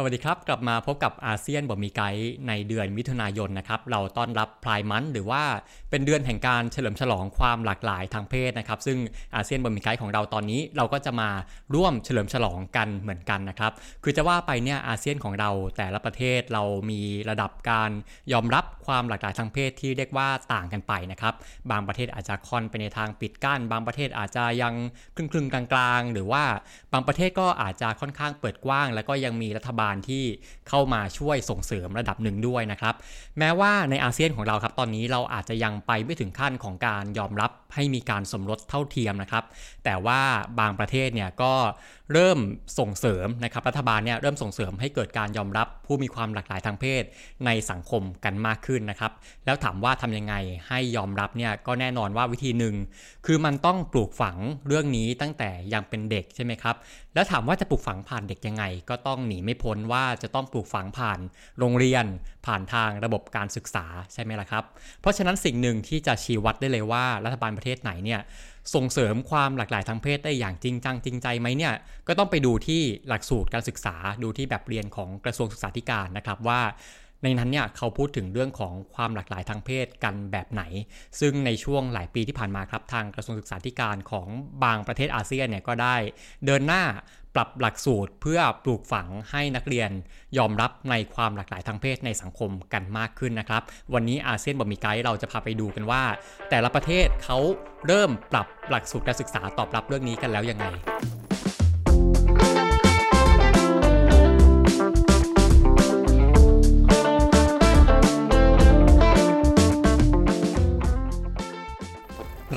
สวัสดีครับ กลับมาพบกับอาเซียนบอมีไกด์ในเดือนมิถุนายนนะครับ เราต้อนรับพลายมันหรือว่าเป็นเดือนแห่งการเฉลิมฉลองความหลากหลายทางเพศนะครับ ซึ่งอาเซียนบอมีไกด์ของเราตอนนี้เราก็จะมาร่วมเฉลิมฉลองกันเหมือนกันนะครับ คือจะว่าไปเนี่ยอาเซียนของเราแต่ละประเทศเรามีระดับการยอมรับความหลากหลายทางเพศที่เรียกว่าต่างกันไปนะครับ บางประเทศอาจจะค่อนไปในทางปิดกั้น บางประเทศอาจจะยังครึ่งๆกลางๆ หรือว่าบางประเทศก็อาจจะค่อนข้างเปิดกว้าง แล้วก็ยังมีรัฐบาลที่เข้ามาช่วยส่งเสริมระดับหนึ่งด้วยนะครับ แม้ว่าในอาเซียนของเราครับ ตอนนี้เราอาจจะยังไปไม่ถึงขั้นของการยอมรับให้มีการสมรสเท่าเทียมนะครับ แต่ว่าบางประเทศเนี่ยก็ เริ่มส่งเสริมนะครับรัฐบาลเนี่ยเริ่มส่งเสริมให้เกิดการยอมรับผู้มีความหลากหลายทางเพศในสังคมกันมากขึ้นนะครับ แล้วถามว่าทำยังไงให้ยอมรับเนี่ยก็แน่นอนว่าวิธีหนึ่งคือมันต้องปลูกฝังเรื่องนี้ตั้งแต่ยังเป็นเด็กใช่ไหมครับ แล้วถามว่าจะปลูกฝังผ่านเด็กยังไง ก็ต้องหนีไม่พ้นว่าจะต้องปลูกฝังผ่านโรงเรียน ผ่านทางระบบการศึกษาใช่ไหมล่ะครับ เพราะฉะนั้นสิ่งหนึ่งที่จะชี้วัดได้เลยว่ารัฐบาลประเทศไหนเนี่ย ส่งเสริมความหลากหลายทางเพศได้อย่างจริงจังจริงใจไหมเนี่ยก็ต้องไปดูที่หลักสูตรการศึกษาดูที่แบบเรียนของกระทรวงศึกษาธิการนะครับว่าในนั้นเนี่ยเขาพูดถึงเรื่องของความหลากหลายทางเพศกันแบบไหน ซึ่งในช่วงหลายปีที่ผ่านมาครับทางกระทรวงศึกษาธิการของบางประเทศอาเซียนเนี่ยก็ได้ เดินหน้า ปรับหลักสูตรเพื่อปลูกฝังให้นักเรียนยอมรับในความหลากหลายทางเพศในสังคมกันมากขึ้นนะครับ วันนี้อาเซียนบอมีไกด์เราจะพาไปดูกันว่า แต่ละประเทศเขาเริ่มปรับหลักสูตรการศึกษาตอบรับเรื่องนี้กันแล้วยังไง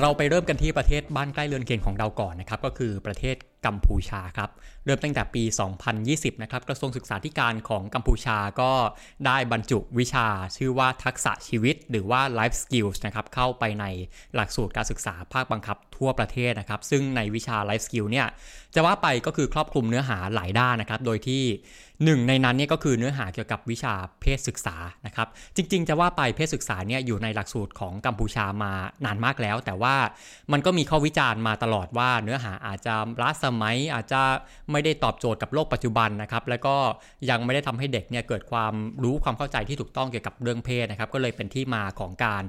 เราไปเริ่มกันที่ประเทศบ้านใกล้เรือนเคียงของเราก่อนนะครับก็คือประเทศกัมพูชาครับเริ่มตั้งแต่ปี 2020 นะครับกระทรวงศึกษาธิการของกัมพูชาก็ได้บรรจุวิชาชื่อว่าทักษะชีวิต หรือว่า life skills นะครับเข้าไปในหลักสูตรการศึกษาภาคบังคับทั่วประเทศนะครับ ซึ่งในวิชา life skill เนี่ย จะว่าไปก็คือครอบคลุมเนื้อหาหลายด้านนะครับ โดยที่หนึ่งในนั้นเนี่ยก็คือเนื้อหาเกี่ยวกับวิชาเพศศึกษานะครับ จริง ๆ จะว่าไปเพศศึกษาเนี่ยอยู่ในหลักสูตรของกัมพูชามานานมากแล้ว แต่ว่ามันก็มีข้อวิจารณ์มาตลอดว่า เนื้อหาอาจจะล้าสมัยอาจจะไม่ได้ตอบโจทย์กับโลกปัจจุบันนะครับแล้วก็ยังไม่ได้ทำให้เด็กเนี่ยเกิดความรู้ความเข้าใจที่ถูกต้องเกี่ยวกับเรื่องเพศนะครับก็เลยเป็นที่มาของการ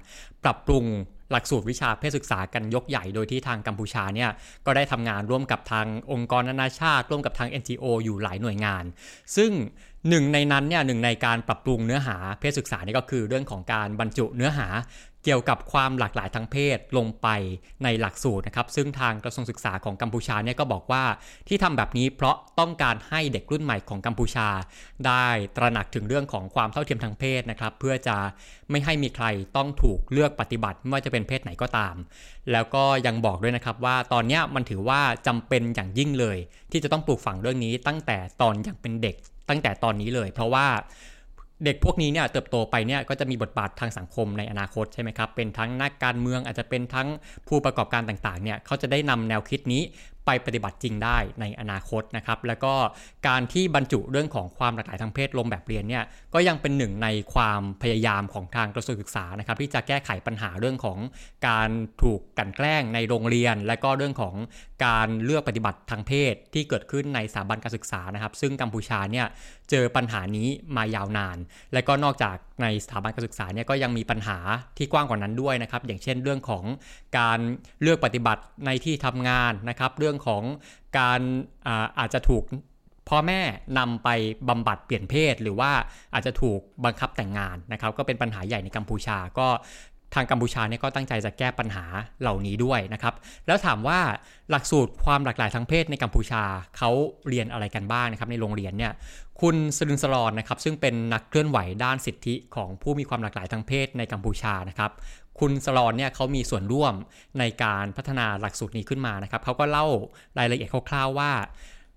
ปรับปรุง หลักสูตรวิชาเพศศึกษากันยกใหญ่โดยที่ทางกัมพูชาเนี่ยก็ได้ทำงานร่วมกับทางองค์กรนานาชาติ ร่วมกับทาง NGO อยู่หลายหน่วยงาน ซึ่งหนึ่งในนั้นเนี่ยหนึ่งในการปรับปรุงเนื้อหาเพศศึกษานี่ก็คือเรื่องของการบรรจุเนื้อหา เกี่ยวกับความหลากหลายทางเพศลงไปในหลักสูตรนะครับ ซึ่งทางกระทรวงศึกษาของกัมพูชาเนี่ยก็บอกว่าที่ทำแบบนี้เพราะต้องการให้เด็กรุ่นใหม่ของกัมพูชา ได้ตระหนักถึงเรื่องของความเท่าเทียมทางเพศนะครับ เพื่อจะไม่ให้มีใครต้องถูกเลือกปฏิบัติไม่ว่าจะเป็นเพศไหนก็ตาม แล้วก็ยังบอกด้วยนะครับว่าตอนนี้มันถือว่าจำเป็นอย่างยิ่งเลย ที่จะต้องปลูกฝังเรื่องนี้ตั้งแต่ตอนยังเป็นเด็กตั้งแต่ตอนนี้เลย เพราะว่า เด็กพวกนี้เนี่ยเติบโตไปเนี่ยก็จะมีบทบาททางสังคมในอนาคตใช่ไหมครับ เป็นทั้งนักการเมืองอาจจะเป็นทั้งผู้ประกอบการต่างๆเนี่ยเขาจะได้นำแนวคิดนี้ ไปปฏิบัติจริงได้ในอนาคตนะครับ แล้วก็การที่บรรจุเรื่องของความหลากหลายทางเพศลงแบบเรียนเนี่ยก็ยังเป็นหนึ่งในความพยายามของทางกระทรวงศึกษานะครับ ที่จะแก้ไขปัญหาเรื่องของการถูกกันแกล้งในโรงเรียน และก็เรื่องของการเลือกปฏิบัติทางเพศที่เกิดขึ้นในสถาบันการศึกษานะครับ ซึ่งกัมพูชาเนี่ยเจอปัญหานี้มายาวนาน และก็นอกจากในสถาบันการศึกษาเนี่ยก็ยังมีปัญหาที่กว้างกว่านั้นด้วยนะครับ อย่างเช่นเรื่องของการเลือกปฏิบัติในที่ทำงานนะครับ เรื่องของการอาอาจจะถูกพ่อแม่นำไปบำบัดเปลี่ยนเพศ หรือว่าอาจจะถูกบังคับแต่งงานนะครับ ก็เป็นปัญหาใหญ่ในกัมพูชาก็ ทางกัมพูชาเนี่ยก็ตั้งใจจะแก้ปัญหาเหล่านี้ด้วยนะครับ แล้วถามว่าหลักสูตรความหลากหลายทางเพศในกัมพูชาเขาเรียนอะไรกันบ้างนะครับในโรงเรียนเนี่ยคุณสลึนสลอนนะครับซึ่งเป็นนักเคลื่อนไหวด้านสิทธิของผู้มีความหลากหลายทางเพศในกัมพูชานะครับคุณสลอนเนี่ยเขามีส่วนร่วมในการพัฒนาหลักสูตรนี้ขึ้นมานะครับเขาก็เล่ารายละเอียดคร่าวๆว่า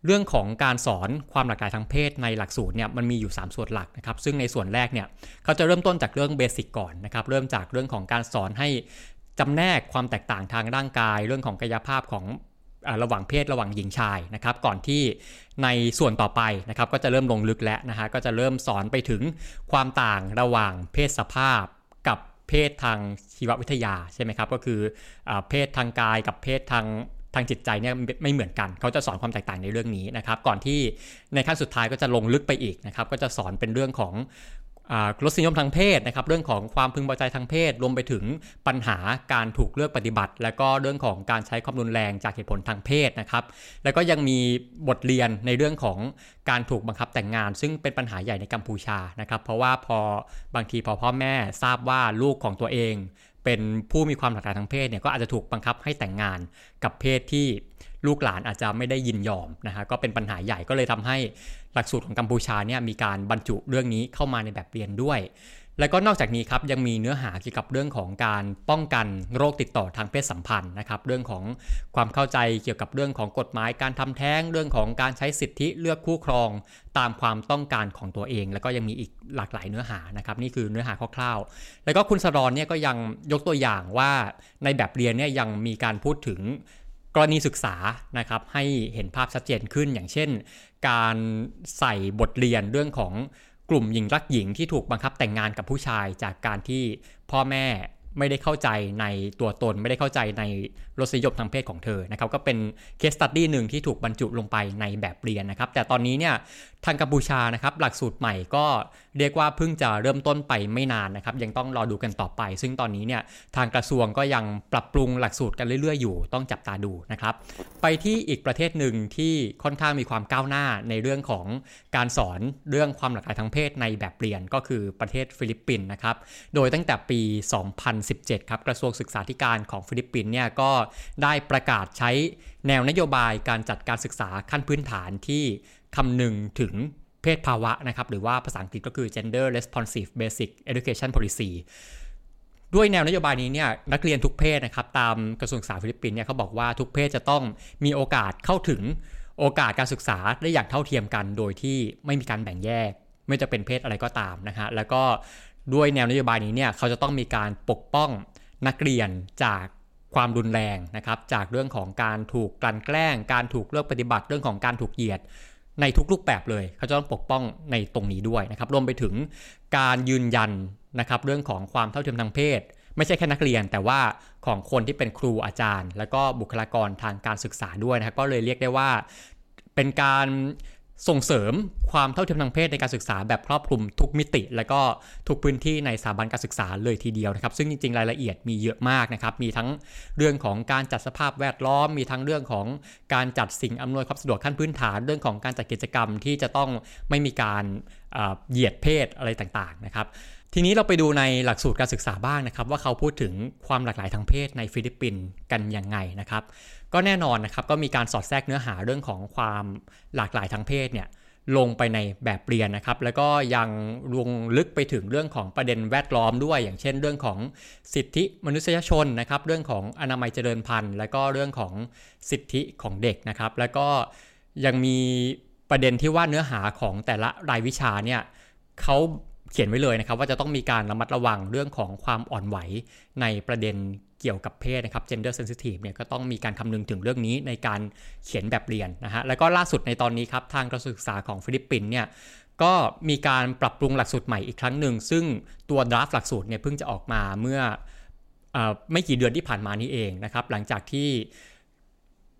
เรื่องของการสอนความหลากหลายทางเพศในหลักสูตรเนี่ยมันมีอยู่ 3 ส่วนหลักนะครับ ซึ่งในส่วนแรกเนี่ยเขาจะเริ่มต้นจากเรื่องเบสิกก่อนนะครับ เริ่มจากเรื่องของการสอนให้จำแนกความแตกต่างทางร่างกาย เรื่องของกายภาพของระหว่างเพศระหว่างหญิงชายนะครับ ก่อนที่ในส่วนต่อไปนะครับ ก็จะเริ่มลงลึกแล้วนะฮะก็จะเริ่มสอนไปถึงความต่างระหว่างเพศสภาพกับเพศทางชีววิทยาใช่ไหมครับ ก็คืออเพศทางกายกับเพศทาง ทางจิตใจเนี่ยไม่เหมือนกัน เขาจะสอนความแตกต่างในเรื่องนี้นะครับก่อนที่ในขั้นสุดท้ายก็จะลงลึกไปอีกนะครับก็จะสอนเป็นเรื่องของรสนิยมทางเพศนะครับเรื่องของความพึงพอใจทางเพศ รวมไปถึงปัญหาการถูกเลือกปฏิบัติ และก็เรื่องของการใช้ความรุนแรงจากเหตุผลทางเพศนะครับแล้วก็ยังมีบทเรียนในเรื่องของการถูกบังคับแต่งงาน ซึ่งเป็นปัญหาใหญ่ในกัมพูชานะครับเพราะว่าพอบางทีพอพ่อแม่ทราบว่าลูกของตัวเอง เป็นผู้มีความหลากหลายทางเพศเนี่ยก็อาจจะถูกบังคับให้แต่งงานกับเพศที่ลูกหลานอาจจะไม่ได้ยินยอมนะฮะก็เป็นปัญหาใหญ่ก็เลยทำให้หลักสูตรของกัมพูชาเนี่ยมีการบรรจุเรื่องนี้เข้ามาในแบบเรียนด้วย แล้วก็นอกจากนี้ครับยังมีเนื้อหาเกี่ยวกับเรื่องของการป้องกันโรคติดต่อทางเพศสัมพันธ์นะครับ เรื่องของความเข้าใจเกี่ยวกับเรื่องของกฎหมายการทำแท้ง เรื่องของการใช้สิทธิเลือกคู่ครอง ตามความต้องการของตัวเอง แล้วก็ยังมีอีกหลากหลายเนื้อหานะครับนี่คือเนื้อหาคร่าวๆ แล้วก็คุณสรอนเนี่ยก็ยังยกตัวอย่างว่าในแบบเรียนเนี่ยยังมีการพูดถึงกรณีศึกษานะครับให้เห็นภาพชัดเจนขึ้นอย่างเช่น การใส่บทเรียนเรื่องของ กลุ่มหญิงรักหญิงที่ถูกบังคับแต่งงานกับผู้ชายจากการที่พ่อแม่ ไม่ได้เข้าใจในตัวตน ไม่ได้เข้าใจในรสนิยมทางเพศของเธอนะครับก็เป็นcase study หนึ่งที่ถูกบรรจุลงไปในแบบเรียนนะครับ แต่ตอนนี้เนี่ยทางกัมพูชานะครับหลักสูตรใหม่ก็เรียกว่าเพิ่งจะเริ่มต้นไปไม่นานนะครับ ยังต้องรอดูกันต่อไป ซึ่งตอนนี้เนี่ยทางกระทรวงก็ยังปรับปรุงหลักสูตรกันเรื่อยๆ อยู่ต้องจับตาดูนะครับ ไปที่อีกประเทศหนึ่งที่ค่อนข้างมีความก้าวหน้าในเรื่องของการสอนเรื่องความหลากหลายทางเพศในแบบเรียนก็คือประเทศฟิลิปปินส์นะครับโดยตั้งแต่ปี 2 0 2017 ครับกระทรวงศึกษาธิการของฟิลิปปินส์เนี่ยก็ได้ประกาศใช้แนวนโยบายการจัดการศึกษาขั้นพื้นฐานที่คำนึงถึงเพศภาวะนะครับหรือว่าภาษาอังกฤษก็คือ gender responsive basic education policy ด้วยแนวนโยบายนี้เนี่ยนักเรียนทุกเพศนะครับตามกระทรวงศึกษาฟิลิปปินส์เนี่ยเขาบอกว่าทุกเพศจะต้องมีโอกาสเข้าถึงโอกาสการศึกษาได้อย่างเท่าเทียมกัน โดยที่ไม่มีการแบ่งแยก ไม่จะเป็นเพศอะไรก็ตามนะฮะแล้วก็ ด้วยแนวนโยบายนี้เนี่ยเขาจะต้องมีการปกป้องนักเรียนจากความรุนแรงนะครับจากเรื่องของการถูกกลั่นแกล้ง การถูกเลือกปฏิบัติเรื่องของการถูกเหยียดในทุกรูปแบบเลย เขาจะต้องปกป้องในตรงนี้ด้วยนะครับรวมไปถึงการยืนยันนะครับเรื่องของความเท่าเทียมทางเพศ ไม่ใช่แค่นักเรียน แต่ว่าของคนที่เป็นครูอาจารย์ แล้วก็บุคลากรทางการศึกษาด้วยนะครับก็เลยเรียกได้ว่าเป็นการ ส่งเสริมความเท่าเทียมทางเพศในการศึกษาแบบครอบคลุมทุกมิติ และก็ทุกพื้นที่ในสถาบันการศึกษาเลยทีเดียวนะครับ ซึ่งจริงๆรายละเอียดมีเยอะมากนะครับ มีทั้งเรื่องของการจัดสภาพแวดล้อม มีทั้งเรื่องของการจัดสิ่งอำนวยความสะดวกขั้นพื้นฐาน เรื่องของการจัดกิจกรรมที่จะต้องไม่มีการเหยียดเพศอะไรต่างๆนะครับ ทีนี้เราไปดูในหลักสูตรการศึกษาบ้างนะครับ ว่าเขาพูดถึงความหลากหลายทางเพศในฟิลิปปินส์กันยังไงนะครับ ก็แน่นอนนะครับก็มีการสอดแทรกเนื้อหาเรื่องของความหลากหลายทางเพศเนี่ยลงไปในแบบเรียนนะครับ แล้วก็ยังลงลึกไปถึงเรื่องของประเด็นแวดล้อมด้วย อย่างเช่น เรื่องของสิทธิมนุษยชนนะครับ เรื่องของอนามัยเจริญพันธุ์ และก็เรื่องของสิทธิของเด็กนะครับ แล้วก็ยังมีประเด็นที่ว่าเนื้อหาของแต่ละรายวิชาเนี่ยเขา เขียนไว้เลยนะครับว่าจะต้องมีการระมัดระวังเรื่องของความอ่อนไหวในประเด็นเกี่ยวกับเพศนะครับ gender sensitive เนี่ยก็ต้องมีการคำนึงถึงเรื่องนี้ในการเขียนแบบเรียนนะฮะแล้วก็ล่าสุดในตอนนี้ครับทางกระทรวงศึกษาของฟิลิปปินส์เนี่ยก็มีการปรับปรุงหลักสูตรใหม่อีกครั้งหนึ่ง ซึ่งตัว draft หลักสูตรเนี่ยเพิ่งจะออกมาเมื่ออไม่กี่เดือนที่ผ่านมานี้เองนะครับหลังจากที่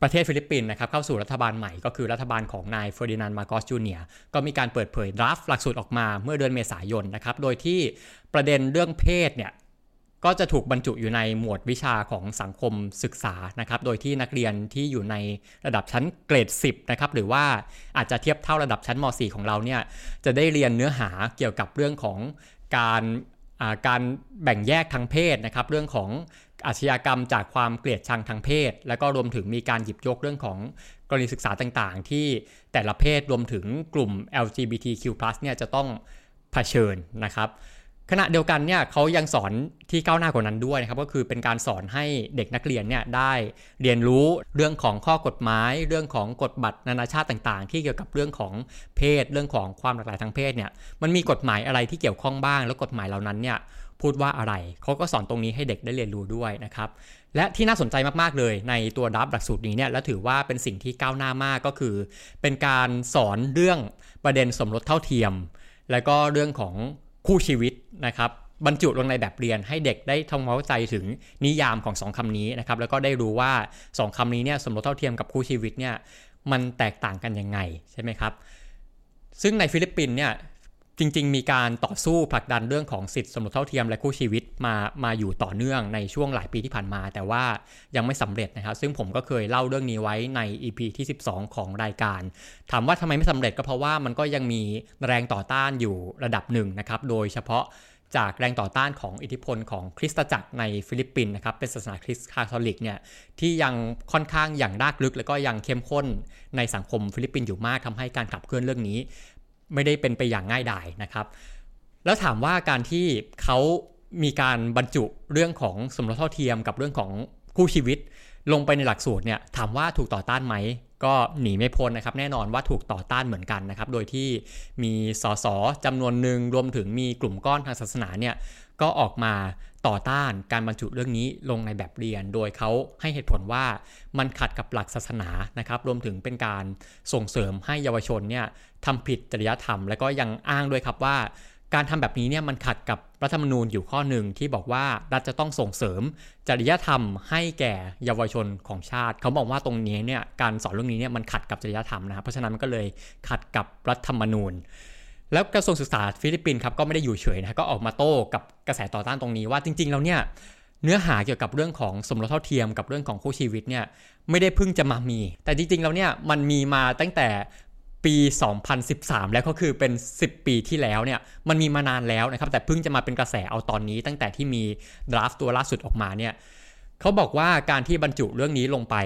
ประเทศฟิลิปปินส์นะครับเข้าสู่รัฐบาลใหม่ก็คือรัฐบาลของนายเฟอร์ดินานด์มาร์กอสจูเนียร์ก็มีการเปิดเผย draft หลักสูตรออกมาเมื่อเดือนเมษายนนะครับโดยที่ประเด็นเรื่องเพศเนี่ยก็จะถูกบรรจุอยู่ในหมวดวิชาของสังคมศึกษานะครับโดยที่นักเรียนที่อยู่ในระดับชั้นเกรด 10นะครับหรือว่าอาจจะเทียบเท่าระดับชั้นม .4 ของเราเนี่ยจะได้เรียนเนื้อหาเกี่ยวกับเรื่องของการการแบ่งแยกทางเพศนะครับเรื่องของ อาชญากรรมจากความเกลียดชังทางเพศ แล้วก็รวมถึงมีการหยิบยกเรื่องของกรณีศึกษาต่างๆ ที่แต่ละเพศรวมถึงกลุ่ม LGBTQ+ เนี่ยจะต้องเผชิญนะครับขณะเดียวกันเนี่ยเขายังสอนที่ก้าวหน้ากว่านั้นด้วยนะครับก็คือเป็นการสอนให้เด็กนักเรียนเนี่ยได้เรียนรู้เรื่องของข้อกฎหมาย เรื่องของกฎบัตรนานาชาติต่างๆ ที่เกี่ยวกับเรื่องของเพศ เรื่องของความหลากหลายทางเพศเนี่ยมันมีกฎหมายอะไรที่เกี่ยวข้องบ้าง แล้วกฎหมายเหล่านั้นเนี่ย พูดว่าอะไร เขาก็สอนตรงนี้ให้เด็กได้เรียนรู้ด้วยนะครับ และที่น่าสนใจมากๆเลยในตัวดับหลักสูตรนี้เนี่ย และถือว่าเป็นสิ่งที่ก้าวหน้ามากก็คือ เป็นการสอนเรื่องประเด็นสมรสเท่าเทียม และก็เรื่องของคู่ชีวิตนะครับบรรจุลงในแบบเรียนให้เด็กได้ทำความเข้าใจถึงนิยามของสองคำนี้นะครับแล้วก็ได้รู้ว่าสองคำนี้เนี่ยสมรสเท่าเทียมกับคู่ชีวิตเนี่ยมันแตกต่างกันยังไงใช่ไหมครับ ซึ่งในฟิลิปปินส์เนี่ย จริง ๆ มีการต่อสู้ผลักดันเรื่องของสิทธิสมรสเท่าเทียมและคู่ชีวิตมามาอยู่ต่อเนื่องในช่วงหลายปีที่ผ่านมา แต่ว่ายังไม่สำเร็จนะครับ ซึ่งผมก็เคยเล่าเรื่องนี้ไว้ใน EP ที่ 12 ของรายการ ถามว่าทำไมไม่สำเร็จก็เพราะว่ามันก็ยังมีแรงต่อต้านอยู่ระดับหนึ่งนะครับ โดยเฉพาะจากแรงต่อต้านของอิทธิพลของคริสตจักรในฟิลิปปินส์นะครับเป็นศาสนาคริสต์คาทอลิกเนี่ยที่ยังค่อนข้างหยั่งรากลึก แล้วก็ยังเข้มข้นในสังคมฟิลิปปินส์อยู่มากทำให้การขับเคลื่อนเรื่องนี้ ไม่ได้เป็นไปอย่างง่ายดายนะครับ แล้วถามว่าการที่เขามีการบรรจุเรื่องของสมรสเท่าเทียมกับเรื่องของคู่ชีวิต ลงไปในหลักสูตรเนี่ยถามว่าถูกต่อต้านไหมก็หนีไม่พ้นนะครับ แน่นอนว่าถูกต่อต้านเหมือนกันนะครับ โดยที่มีสสจำนวนหนึ่งรวมถึงมีกลุ่มก้อนทางศาสนาเนี่ย ก็ออกมาต่อต้านการบรรจุเรื่องนี้ลงในแบบเรียน โดยเขาให้เหตุผลว่ามันขัดกับหลักศาสนานะครับ รวมถึงเป็นการส่งเสริมให้เยาวชนเนี่ยทำผิดจริยธรรม และก็ยังอ้างด้วยครับว่า การทำแบบนี้เนี่ยมันขัดกับรัฐธรรมนูญอยู่ข้อหนึ่งที่บอกว่ารัฐจะต้องส่งเสริมจริยธรรม ให้แก่เยาวชนของชาติ เขาบอกว่าตรงนี้เนี่ยการสอนเรื่องนี้เนี่ยมันขัดกับจริยธรรมนะครับเพราะฉะนั้นมันก็เลยขัดกับรัฐธรรมนูญ แล้วกระทรวงศึกษาฟิลิปปินส์ครับก็ไม่ได้อยู่เฉยนะก็ออกมาโต้กับกระแสต่อต้านตรงนี้ว่าจริง ๆ แล้วเนี่ยเนื้อหาเกี่ยวกับเรื่องของสมรสเท่าเทียมกับเรื่องของคู่ชีวิตเนี่ยไม่ได้เพิ่งจะมามี แต่จริง ๆ แล้วเนี่ยมันมีมาตั้งแต่ปี 2013 แล้วก็คือเป็น 10 ปีที่แล้วเนี่ยมันมีมานานแล้วนะครับแต่เพิ่งจะมาเป็นกระแสเอาตอนนี้ตั้งแต่ที่มีดราฟตัวล่าสุดออกมาเนี่ยเขาบอกว่าการที่บรรจุเรื่องนี้ลงไป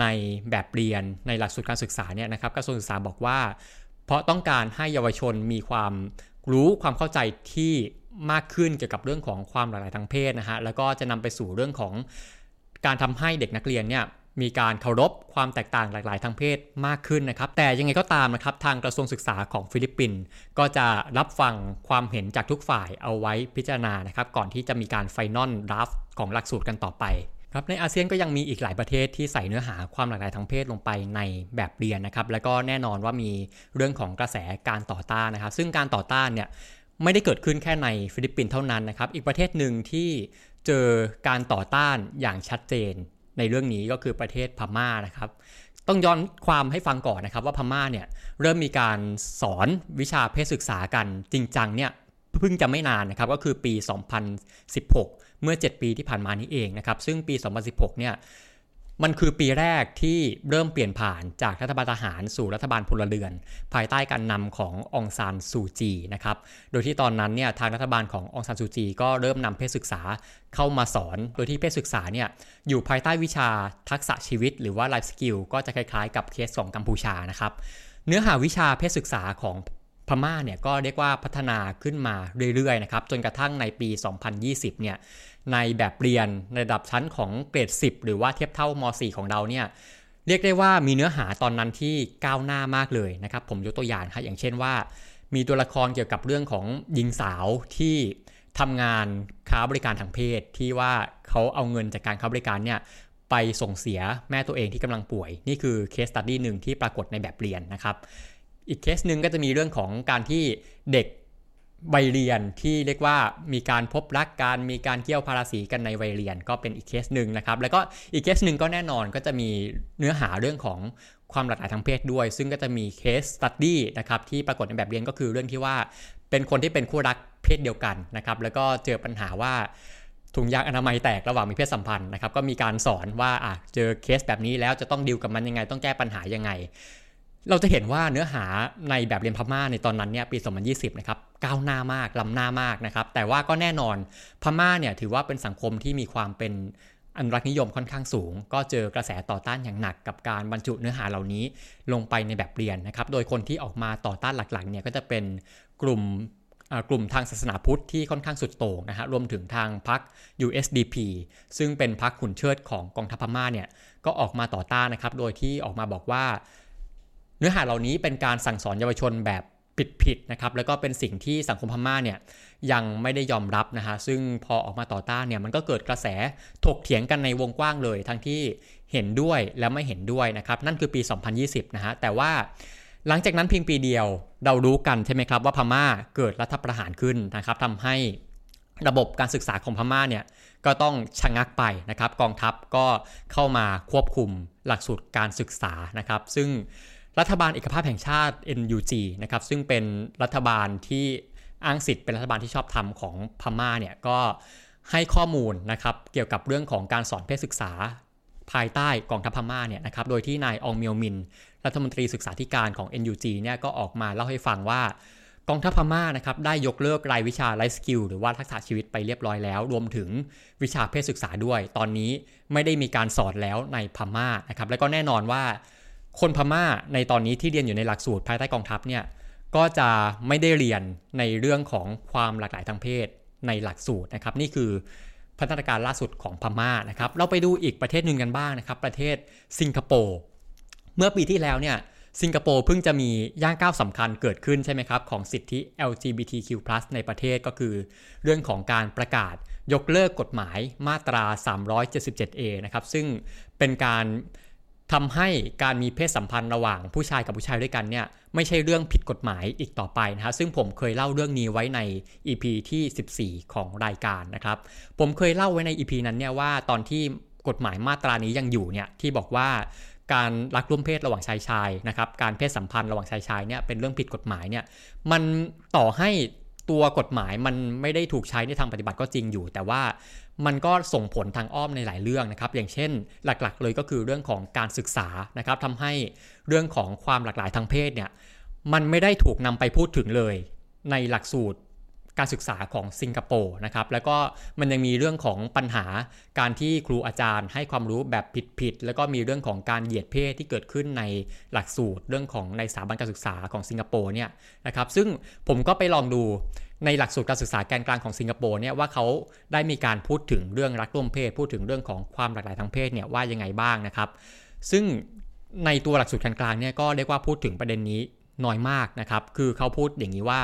ในแบบเรียนในหลักสูตรการศึกษาเนี่ยนะครับกระทรวงศึกษาบอกว่า เพราะต้องการให้เยาวชนมีความรู้ความเข้าใจที่มากขึ้นเกี่ยวกับเรื่องของความหลากหลายทางเพศนะฮะแล้วก็จะนำไปสู่เรื่องของการทำให้เด็กนักเรียนเนี่ยมีการเคารพความแตกต่างหลากหลายทางเพศมากขึ้นนะครับ แต่ยังไงก็ตามนะครับ ทางกระทรวงศึกษาของฟิลิปปินส์ก็จะรับฟังความเห็นจากทุกฝ่ายเอาไว้พิจารณานะครับ ก่อนที่จะมีการ final draft ของหลักสูตรกันต่อไป ครับในอาเซียนก็ยังมีอีกหลายประเทศที่ใส่เนื้อหาความหลากหลายทางเพศลงไปในแบบเรียนนะครับ แล้วก็แน่นอนว่ามีเรื่องของกระแสการต่อต้านนะครับ ซึ่งการต่อต้านเนี่ยไม่ได้เกิดขึ้นแค่ในฟิลิปปินส์เท่านั้นนะครับ อีกประเทศหนึ่งที่เจอการต่อต้านอย่างชัดเจน ในเรื่องนี้ก็คือประเทศพม่านะครับ ต้องย้อนความให้ฟังก่อนนะครับ ว่าพม่าเนี่ยเริ่มมีการสอนวิชาเพศศึกษากันจริงจังเนี่ยเพิ่งจะไม่นานนะครับก็คือปี 2016 เมื่อ 7 ปีที่ผ่านมานี้เองนะครับ ซึ่งปี 2016 เนี่ยมันคือปีแรกที่เริ่มเปลี่ยนผ่านจากรัฐบาลทหารสู่รัฐบาลพลเรือน ภายใต้การนำขององซานซูจีนะครับ โดยที่ตอนนั้นเนี่ยทางรัฐบาลขององซานซูจี ก็เริ่มนำเพศศึกษาเข้ามาสอน โดยที่เพศศึกษาเนี่ยอยู่ภายใต้วิชาทักษะชีวิต หรือว่า life skill ก็จะคล้ายๆ กับเคสของกัมพูชานะครับ เนื้อหาวิชาเพศศึกษาของพม่าเนี่ยก็เรียกว่าพัฒนาขึ้นมาเรื่อยๆนะครับจนกระทั่งในปี 2020 เนี่ย ในแบบเรียนในระดับชั้นของเกรด 10 หรือว่าเทียบเท่าม 4 ของเราเนี่ยเรียกได้ว่ามีเนื้อหาตอนนั้นที่ก้าวหน้ามากเลยนะครับ ผมยกตัวอย่างครับอย่างเช่นว่า มีตัวละครเกี่ยวกับเรื่องของหญิงสาวที่ทำงานค้าบริการทางเพศที่ว่าเขาเอาเงินจากการค้าบริการเนี่ยไปส่งเสียแม่ตัวเองที่กำลังป่วย นี่คือ case study หนึ่งที่ปรากฏในแบบเรียนนะครับ อีกเคสหนึ่งก็จะมีเรื่องของการที่เด็ก วัยเรียนที่เรียกว่ามีการพบรักกันมีการเกี้ยวพาราสีกันในวัยเรียนก็เป็นอีกเคสหนึ่งนะครับ แล้วก็อีกเคสหนึ่งก็แน่นอนก็จะมีเนื้อหาเรื่องของความหลากหลายทางเพศด้วย ซึ่งก็จะมี case study นะครับที่ปรากฏในแบบเรียนก็คือเรื่องที่ว่า เป็นคนที่เป็นคู่รักเพศเดียวกันนะครับ แล้วก็เจอปัญหาว่าถุงยางอนามัยแตกระหว่างมีเพศสัมพันธ์นะครับ ก็มีการสอนว่าอะเจอเคสแบบนี้แล้วจะต้องดิวกับมันยังไง ต้องแก้ปัญหายังไง เราจะเห็นว่าเนื้อหาในแบบเรียนพม่าในตอนนั้นเนี่ยปี 2020 นะครับก้าวหน้ามากล้ำหน้ามากนะครับ แต่ว่าก็แน่นอนพม่าเนี่ยถือว่าเป็นสังคมที่มีความเป็นอันรักนิยมค่อนข้างสูง ก็เจอกระแสต่อต้านอย่างหนักกับการบรรจุเนื้อหาเหล่านี้ลงไปในแบบเรียนนะครับ โดยคนที่ออกมาต่อต้านหลักๆเนี่ยก็จะเป็นกลุ่มกลุ่มทางศาสนาพุทธที่ค่อนข้างสุดโต่งนะฮะรวมถึงทางพรรค USDP ซึ่งเป็นพรรคขุนเชิดของกองทัพพม่าเนี่ยก็ออกมาต่อต้านนะครับ โดยที่ออกมาบอกว่า เนื้อหาเหล่านี้เป็นการสั่งสอนเยาวชนแบบผิดๆนะครับแล้วก็เป็นสิ่งที่สังคมพม่าเนี่ยยังไม่ได้ยอมรับนะฮะซึ่งพอออกมาต่อต้านเนี่ยมันก็เกิดกระแสถกเถียงกันในวงกว้างเลย ทั้งที่เห็นด้วยและไม่เห็นด้วยนะครับนั่นคือปี 2020 นะฮะแต่ว่าหลังจากนั้นเพียงปีเดียวเรารู้กันใช่ไหมครับว่าพม่าเกิดรัฐประหารขึ้นนะครับทำให้ระบบการศึกษาของพม่าเนี่ยก็ต้องชะงักไปนะครับ กองทัพก็เข้ามาควบคุมหลักสูตรการศึกษานะครับ ซึ่ง รัฐบาลเอกภาพแห่งชาติ NUG นะครับซึ่งเป็นรัฐบาลที่อ้างสิทธิ์เป็นรัฐบาลที่ชอบธรรมของพม่าเนี่ยก็ให้ข้อมูลนะครับเกี่ยวกับเรื่องของการสอนเพศศึกษาภายใต้กองทัพพม่าเนี่ยนะครับ โดยที่นายองเมียวมิน รัฐมนตรีศึกษาธิการของ NUG เนี่ยก็ออกมาเล่าให้ฟังว่ากองทัพพม่านะครับได้ยกเลิกรายวิชา life skill หรือว่าทักษะชีวิตไปเรียบร้อยแล้ว รวมถึงวิชาเพศศึกษาด้วย ตอนนี้ไม่ได้มีการสอนแล้วในพม่านะครับ แล้วก็แน่นอนว่า คนพม่าในตอนนี้ที่เรียนอยู่ในหลักสูตรภายใต้กองทัพเนี่ยก็จะไม่ได้เรียนในเรื่องของความหลากหลายทางเพศในหลักสูตรนะครับ นี่คือพัฒนาการล่าสุดของพม่านะครับ เราไปดูอีกประเทศหนึ่งกันบ้างนะครับ ประเทศสิงคโปร์เมื่อปีที่แล้วเนี่ยสิงคโปร์เพิ่งจะมีย่างก้าวสำคัญเกิดขึ้นใช่ไหมครับ ของสิทธิ LGBTQ+ ในประเทศก็คือ เรื่องของการประกาศยกเลิกกฎหมายมาตรา 377A นะครับซึ่งเป็นการ ทำให้การมีเพศสัมพันธ์ระหว่างผู้ชายกับผู้ชายด้วยกันเนี่ยไม่ใช่เรื่องผิดกฎหมายอีกต่อไปนะฮะซึ่งผมเคยเล่าเรื่องนี้ไว้ใน EP ที่ 14 ของรายการนะครับ ผมเคยเล่าไว้ใน EP นั้นเนี่ยว่าตอนที่กฎหมายมาตรานี้ยังอยู่เนี่ยที่บอกว่าการรักร่วมเพศระหว่างชายชายนะครับการเพศสัมพันธ์ระหว่างชายชายเนี่ยเป็นเรื่องผิดกฎหมายเนี่ยมันต่อให้ตัวกฎหมายมันไม่ได้ถูกใช้ในทางปฏิบัติก็จริงอยู่ แต่ว่า มันก็ส่งผลทางอ้อมในหลายเรื่องนะครับ อย่างเช่น หลักๆ เลยก็คือเรื่องของการศึกษานะครับทำให้เรื่องของความหลากหลายทางเพศเนี่ยมันไม่ได้ถูกนำไปพูดถึงเลย ในหลักสูตร การศึกษาของสิงคโปร์นะครับแล้วก็มันยังมีเรื่องของปัญหาการที่ครูอาจารย์ให้ความรู้แบบผิดๆแล้วก็มีเรื่องของการเหยียดเพศที่เกิดขึ้นในหลักสูตร เรื่องของในสถาบันการศึกษาของสิงคโปร์เนี่ยนะครับซึ่งผมก็ไปลองดูในหลักสูตรการศึกษาแกนกลางของสิงคโปร์เนี่ยว่าเขาได้มีการพูดถึงเรื่องรักร่วมเพศ พูดถึงเรื่องของความหลากหลายทางเพศเนี่ยว่ายังไงบ้างนะครับ ซึ่งในตัวหลักสูตรแกนกลางเนี่ยก็เรียกว่าพูดถึงประเด็นนี้น้อยมากนะครับ คือเขาพูดอย่างนี้ว่า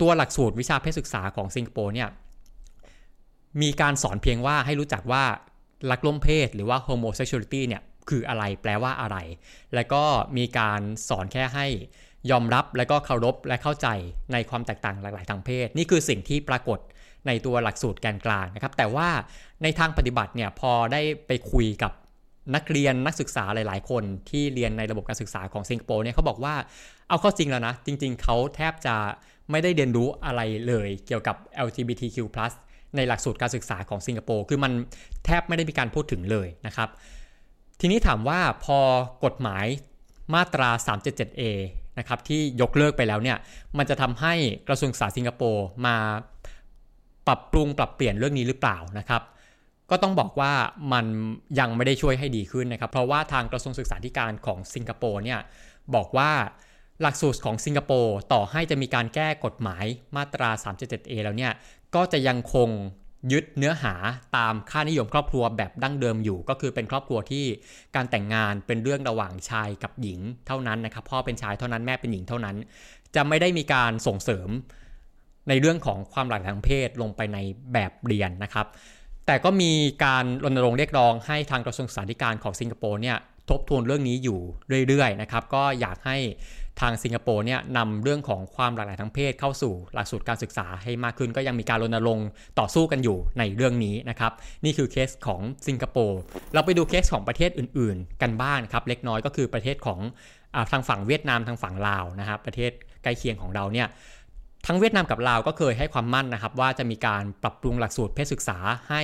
ตัวหลักสูตรวิชาเพศศึกษาของสิงคโปร์เนี่ยมีการสอนเพียงว่าให้รู้จักว่ารักร่วมเพศหรือว่า homosexuality เนี่ยคืออะไรแปลว่าอะไร แล้วก็มีการสอนแค่ให้ยอมรับและก็เคารพและเข้าใจในความแตกต่างหลากหลายทางเพศ นี่คือสิ่งที่ปรากฏในตัวหลักสูตรแกนกลางนะครับ แต่ว่าในทางปฏิบัติเนี่ยพอได้ไปคุยกับนักเรียนนักศึกษาหลาย ๆ คนที่เรียนในระบบการศึกษาของสิงคโปร์เนี่ยเขาบอกว่าเอาเข้าจริงแล้วนะ จริง ๆ เขาแทบจะ ไม่ได้เรียนรู้อะไรเลยเกี่ยวกับ LGBTQ+ ในหลักสูตรการศึกษาของสิงคโปร์ คือมันแทบไม่ได้มีการพูดถึงเลยนะครับ ทีนี้ถามว่าพอกฎหมายมาตรา 377A นะครับที่ยกเลิกไปแล้วเนี่ย มันจะทำให้กระทรวงศึกษาสิงคโปร์มาปรับปรุงปรับเปลี่ยนเรื่องนี้หรือเปล่านะครับ ก็ต้องบอกว่ามันยังไม่ได้ช่วยให้ดีขึ้นนะครับ เพราะว่าทางกระทรวงศึกษาธิการของสิงคโปร์เนี่ยบอกว่า หลักสูตรของสิงคโปร์ต่อให้จะมีการแก้กฎหมายมาตรา 377A แล้วเนี่ย ก็จะยังคงยึดเนื้อหาตามค่านิยมครอบครัวแบบดั้งเดิมอยู่ ก็คือเป็นครอบครัวที่การแต่งงานเป็นเรื่องระหว่างชายกับหญิงเท่านั้นนะครับ พ่อเป็นชายเท่านั้นแม่เป็นหญิงเท่านั้น จะไม่ได้มีการส่งเสริมในเรื่องของความหลากหลายทางเพศลงไปในแบบเรียนนะครับ แต่ก็มีการรณรงค์เรียกร้องให้ทางกระทรวงศึกษาธิการของสิงคโปร์เนี่ยทบทวนเรื่องนี้อยู่เรื่อยๆนะครับ ก็อยากให้ ทางสิงคโปร์เนี่ยนำเรื่องของความหลากหลายทางเพศเข้าสู่หลักสูตรการศึกษาให้มากขึ้น ก็ยังมีการรณรงค์ต่อสู้กันอยู่ในเรื่องนี้นะครับ นี่คือเคสของสิงคโปร์เราไปดูเคสของประเทศอื่นๆ กันบ้างครับ เล็กน้อยก็คือประเทศของอทางฝั่งเวียดนามทางฝั่งลาวนะครับประเทศใกล้เคียงของเราเนี่ยทั้งเวียดนามกับลาวก็เคยให้ความมั่นนะครับ ว่าจะมีการปรับปรุงหลักสูตรเพศศึกษาให้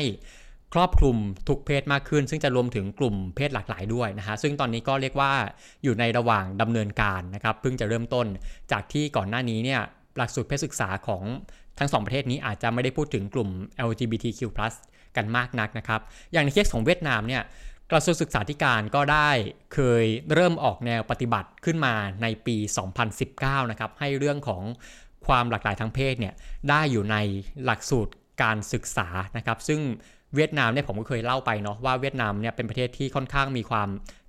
ครอบคลุมทุกเพศมากขึ้น ซึ่งจะรวมถึงกลุ่มเพศหลากหลายด้วยนะฮะซึ่งตอนนี้ก็เรียกว่าอยู่ในระหว่างดำเนินการนะครับเพิ่งจะเริ่มต้น จากที่ก่อนหน้านี้เนี่ยหลักสูตรเพศศึกษาของทั้งสองประเทศนี้อาจจะไม่ได้พูดถึงกลุ่ม LGBTQ+ กันมากนักนะครับ อย่างในเคสของเวียดนามเนี่ยกระทรวงศึกษาธิการก็ได้เคยเริ่มออกแนวปฏิบัติขึ้นมาในปี 2019 นะครับ ให้เรื่องของความหลากหลายทางเพศเนี่ยได้อยู่ในหลักสูตรการศึกษานะครับ ซึ่ง เวียดนามเนี่ยผมก็เคยเล่าไปเนาะว่าเวียดนามเนี่ยเป็นประเทศที่ค่อนข้างมีความ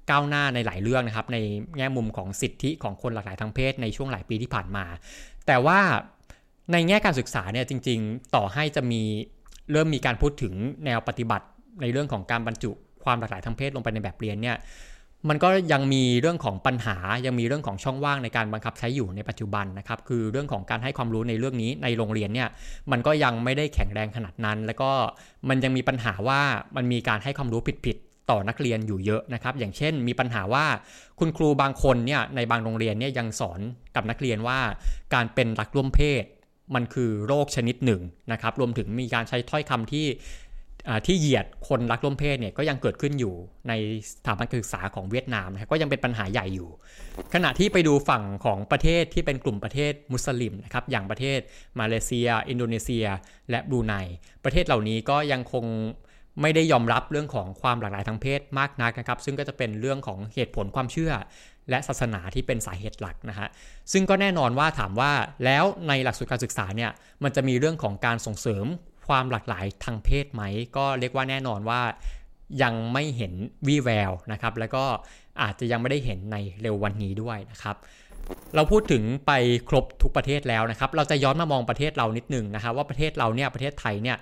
ก้าวหน้าในหลายเรื่องนะครับในแง่มุมของสิทธิของคนหลากหลายทางเพศในช่วงหลายปีที่ผ่านมา แต่ว่าในแง่การศึกษาเนี่ยจริง ๆ ต่อให้จะมีเริ่มมีการพูดถึงแนวปฏิบัติในเรื่องของการบรรจุความหลากหลายทางเพศลงไปในแบบเรียนเนี่ย มันก็ยังมีเรื่องของปัญหายังมีเรื่องของช่องว่างในการบังคับใช้อยู่ในปัจจุบันนะครับคือเรื่องของการให้ความรู้ในเรื่องนี้ในโรงเรียนเนี่ยมันก็ยังไม่ได้แข็งแรงขนาดนั้น แล้วก็มันยังมีปัญหาว่ามันมีการให้ความรู้ผิดๆต่อนักเรียนอยู่เยอะนะครับ อย่างเช่น มีปัญหาว่าคุณครูบางคนเนี่ยในบางโรงเรียนเนี่ยยังสอนกับนักเรียนว่า การเป็นรักร่วมเพศมันคือโรคชนิดหนึ่งนะครับรวมถึงมีการใช้ถ้อยคำที่ ที่เหยียดคนรักร่วมเพศเนี่ยก็ยังเกิดขึ้นอยู่ในสถาบันการศึกษาของเวียดนามนะก็ยังเป็นปัญหาใหญ่อยู่ ขณะที่ไปดูฝั่งของประเทศที่เป็นกลุ่มประเทศมุสลิมนะครับอย่างประเทศมาเลเซีย อินโดนีเซีย และบรูไนประเทศเหล่านี้ก็ยังคงไม่ได้ยอมรับเรื่องของความหลากหลายทางเพศมากนักนะครับ ซึ่งก็จะเป็นเรื่องของเหตุผลความเชื่อ และศาสนาที่เป็นสาเหตุหลักนะฮะซึ่งก็แน่นอนว่าถามว่าแล้วในหลักสูตรการศึกษาเนี่ยมันจะมีเรื่องของการส่งเสริม ความหลากหลายทางเพศไหม ก็เรียกว่าแน่นอนว่ายังไม่เห็นวีแววนะครับ แล้วก็อาจจะยังไม่ได้เห็นในเร็ววันนี้ด้วยนะครับเราพูดถึงไปครบทุกประเทศแล้วนะครับ เราจะย้อนมามองประเทศเรานิดหนึ่งนะครับ ว่าประเทศเราเนี่ยประเทศไทยเนี่ย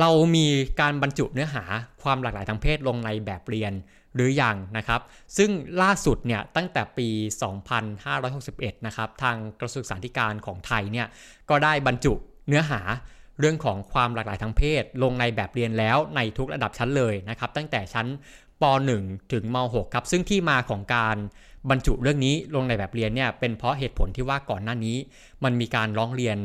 เรามีการบรรจุเนื้อหาความหลากหลายทางเพศลงในแบบเรียนหรืออยังนะครับ ซึ่งล่าสุดเนี่ยตั้งแต่ปี 2561 นะครับ ทางกระทรวงศึกษาธิการของไทยเนี่ยก็ได้บรรจุเนื้อหา เรื่องของความหลากหลายทางเพศ ลงในแบบเรียนแล้วในทุกระดับชั้นเลยนะครับ ตั้งแต่ชั้นป .1 ถึงม .6 ครับซึ่งที่มาของการบรรจุเรื่องนี้ลงในแบบเรียนเนี่ยเป็นเพราะเหตุผลที่ว่าก่อนหน้านี้ มันมีการร้องเรียน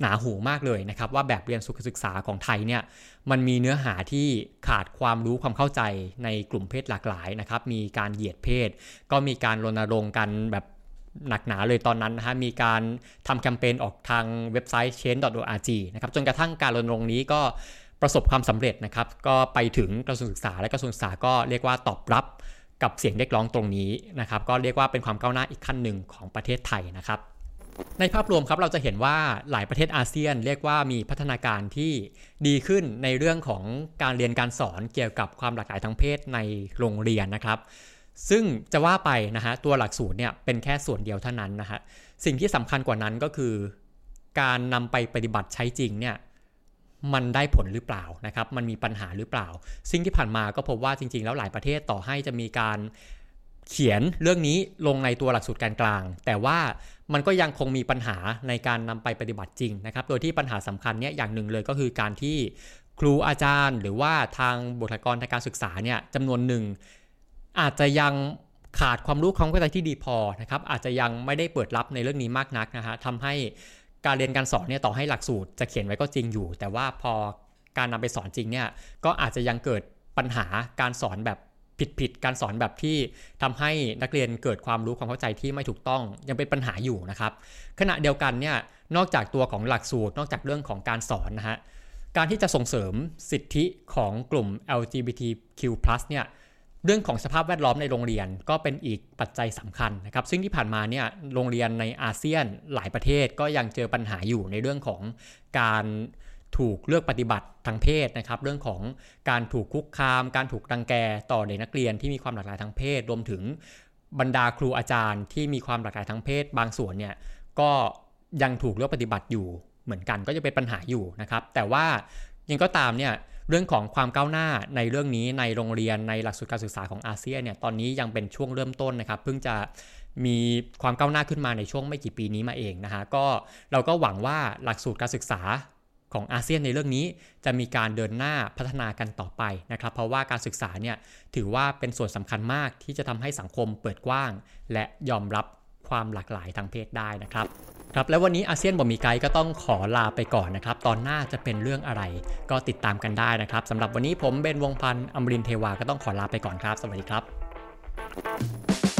หนาหูมากเลยนะครับ ว่าแบบเรียนสุขศึกษาของไทยเนี่ยมันมีเนื้อหาที่ขาดความรู้ความเข้าใจในกลุ่มเพศหลากหลายนะครับ มีการเหยียดเพศ ก็มีการรณรงค์กันแบบ หนักหนาเลยตอนนั้นนะฮะมีการทำแคมเปญออกทางเว็บไซต์ change.org นะครับจนกระทั่งการรณรงค์นี้ก็ประสบความสำเร็จนะครับ ก็ไปถึงกระทรวงศึกษาและกระทรวงศึกษาก็เรียกว่าตอบรับกับเสียงเรียกร้องตรงนี้นะครับ ก็เรียกว่าเป็นความก้าวหน้าอีกขั้นหนึ่งของประเทศไทยนะครับ ในภาพรวมครับเราจะเห็นว่าหลายประเทศอาเซียน เรียกว่ามีพัฒนาการที่ดีขึ้นในเรื่องของการเรียนการสอนเกี่ยวกับความหลากหลายทางเพศในโรงเรียนนะครับ ซึ่งจะว่าไปนะฮะตัวหลักสูตรเนี่ยเป็นแค่ส่วนเดียวเท่านั้นนะฮะสิ่งที่สำคัญกว่านั้นก็คือ การนำไปปฏิบัติใช้จริงเนี่ยมันได้ผลหรือเปล่านะครับ มันมีปัญหาหรือเปล่าสิ่งที่ผ่านมาก็พบว่าจริง ๆ แล้วหลายประเทศต่อให้จะมีการเขียนเรื่องนี้ลงในตัวหลักสูตรการกลาง แต่ว่ามันก็ยังคงมีปัญหาในการนำไปปฏิบัติจริงนะครับ โดยที่ปัญหาสำคัญเนี่ยอย่างหนึ่งเลยก็คือการที่ครูอาจารย์ หรือว่าทางบุคลากรทางการศึกษาเนี่ยจำนวนหนึ่ง อาจจะยังขาดความรู้ความเข้าใจที่ดีพอนะครับอาจจะยังไม่ได้เปิดรับในเรื่องนี้มากนักนะฮะทำให้การเรียนการสอนเนี่ยต่อให้หลักสูตรจะเขียนไว้ก็จริงอยู่ แต่ว่าพอการนำไปสอนจริงเนี่ยก็อาจจะยังเกิดปัญหาการสอนแบบผิดๆการสอนแบบที่ทำให้นักเรียนเกิดความรู้ความเข้าใจที่ไม่ถูกต้องยังเป็นปัญหาอยู่นะครับ ขณะเดียวกันเนี่ยนอกจากตัวของหลักสูตร นอกจากเรื่องของการสอนนะฮะการที่จะส่งเสริมสิทธิของกลุ่ม LGBTQ+ เนี่ย เรื่องของสภาพแวดล้อมในโรงเรียนก็เป็นอีกปัจจัยสำคัญนะครับ ซึ่งที่ผ่านมาเนี่ยโรงเรียนในอาเซียนหลายประเทศก็ยังเจอปัญหาอยู่ในเรื่องของการถูกเลือกปฏิบัติทางเพศนะครับ เรื่องของการถูกคุกคาม การถูกรังแกต่อเด็กนักเรียนที่มีความหลากหลายทางเพศ รวมถึงบรรดาครูอาจารย์ที่มีความหลากหลายทางเพศ บางส่วนเนี่ยก็ยังถูกเลือกปฏิบัติอยู่เหมือนกันก็จะเป็นปัญหาอยู่นะครับ แต่ว่ายังก็ตามเนี่ย เรื่องของความก้าวหน้าในเรื่องนี้ในโรงเรียนในหลักสูตรการศึกษาของอาเซียนเนี่ยตอนนี้ยังเป็นช่วงเริ่มต้นนะครับ เพิ่งจะมีความก้าวหน้าขึ้นมาในช่วงไม่กี่ปีนี้มาเองนะฮะก็เราก็หวังว่าหลักสูตรการศึกษาของอาเซียนในเรื่องนี้จะมีการเดินหน้าพัฒนากันต่อไปนะครับ เพราะว่าการศึกษาเนี่ยถือว่าเป็นส่วนสำคัญมากที่จะทำให้สังคมเปิดกว้าง และยอมรับความหลากหลายทางเพศได้นะครับ ครับและวันนี้อาเซียนบอมีไกด์ก็ต้องขอลาไปก่อนนะครับตอนหน้าจะเป็นเรื่องอะไร ก็ติดตามกันได้นะครับสำหรับวันนี้ผมเบนวงพันธ์อมรินเทวาก็ต้องขอลาไปก่อนครับ สวัสดีครับ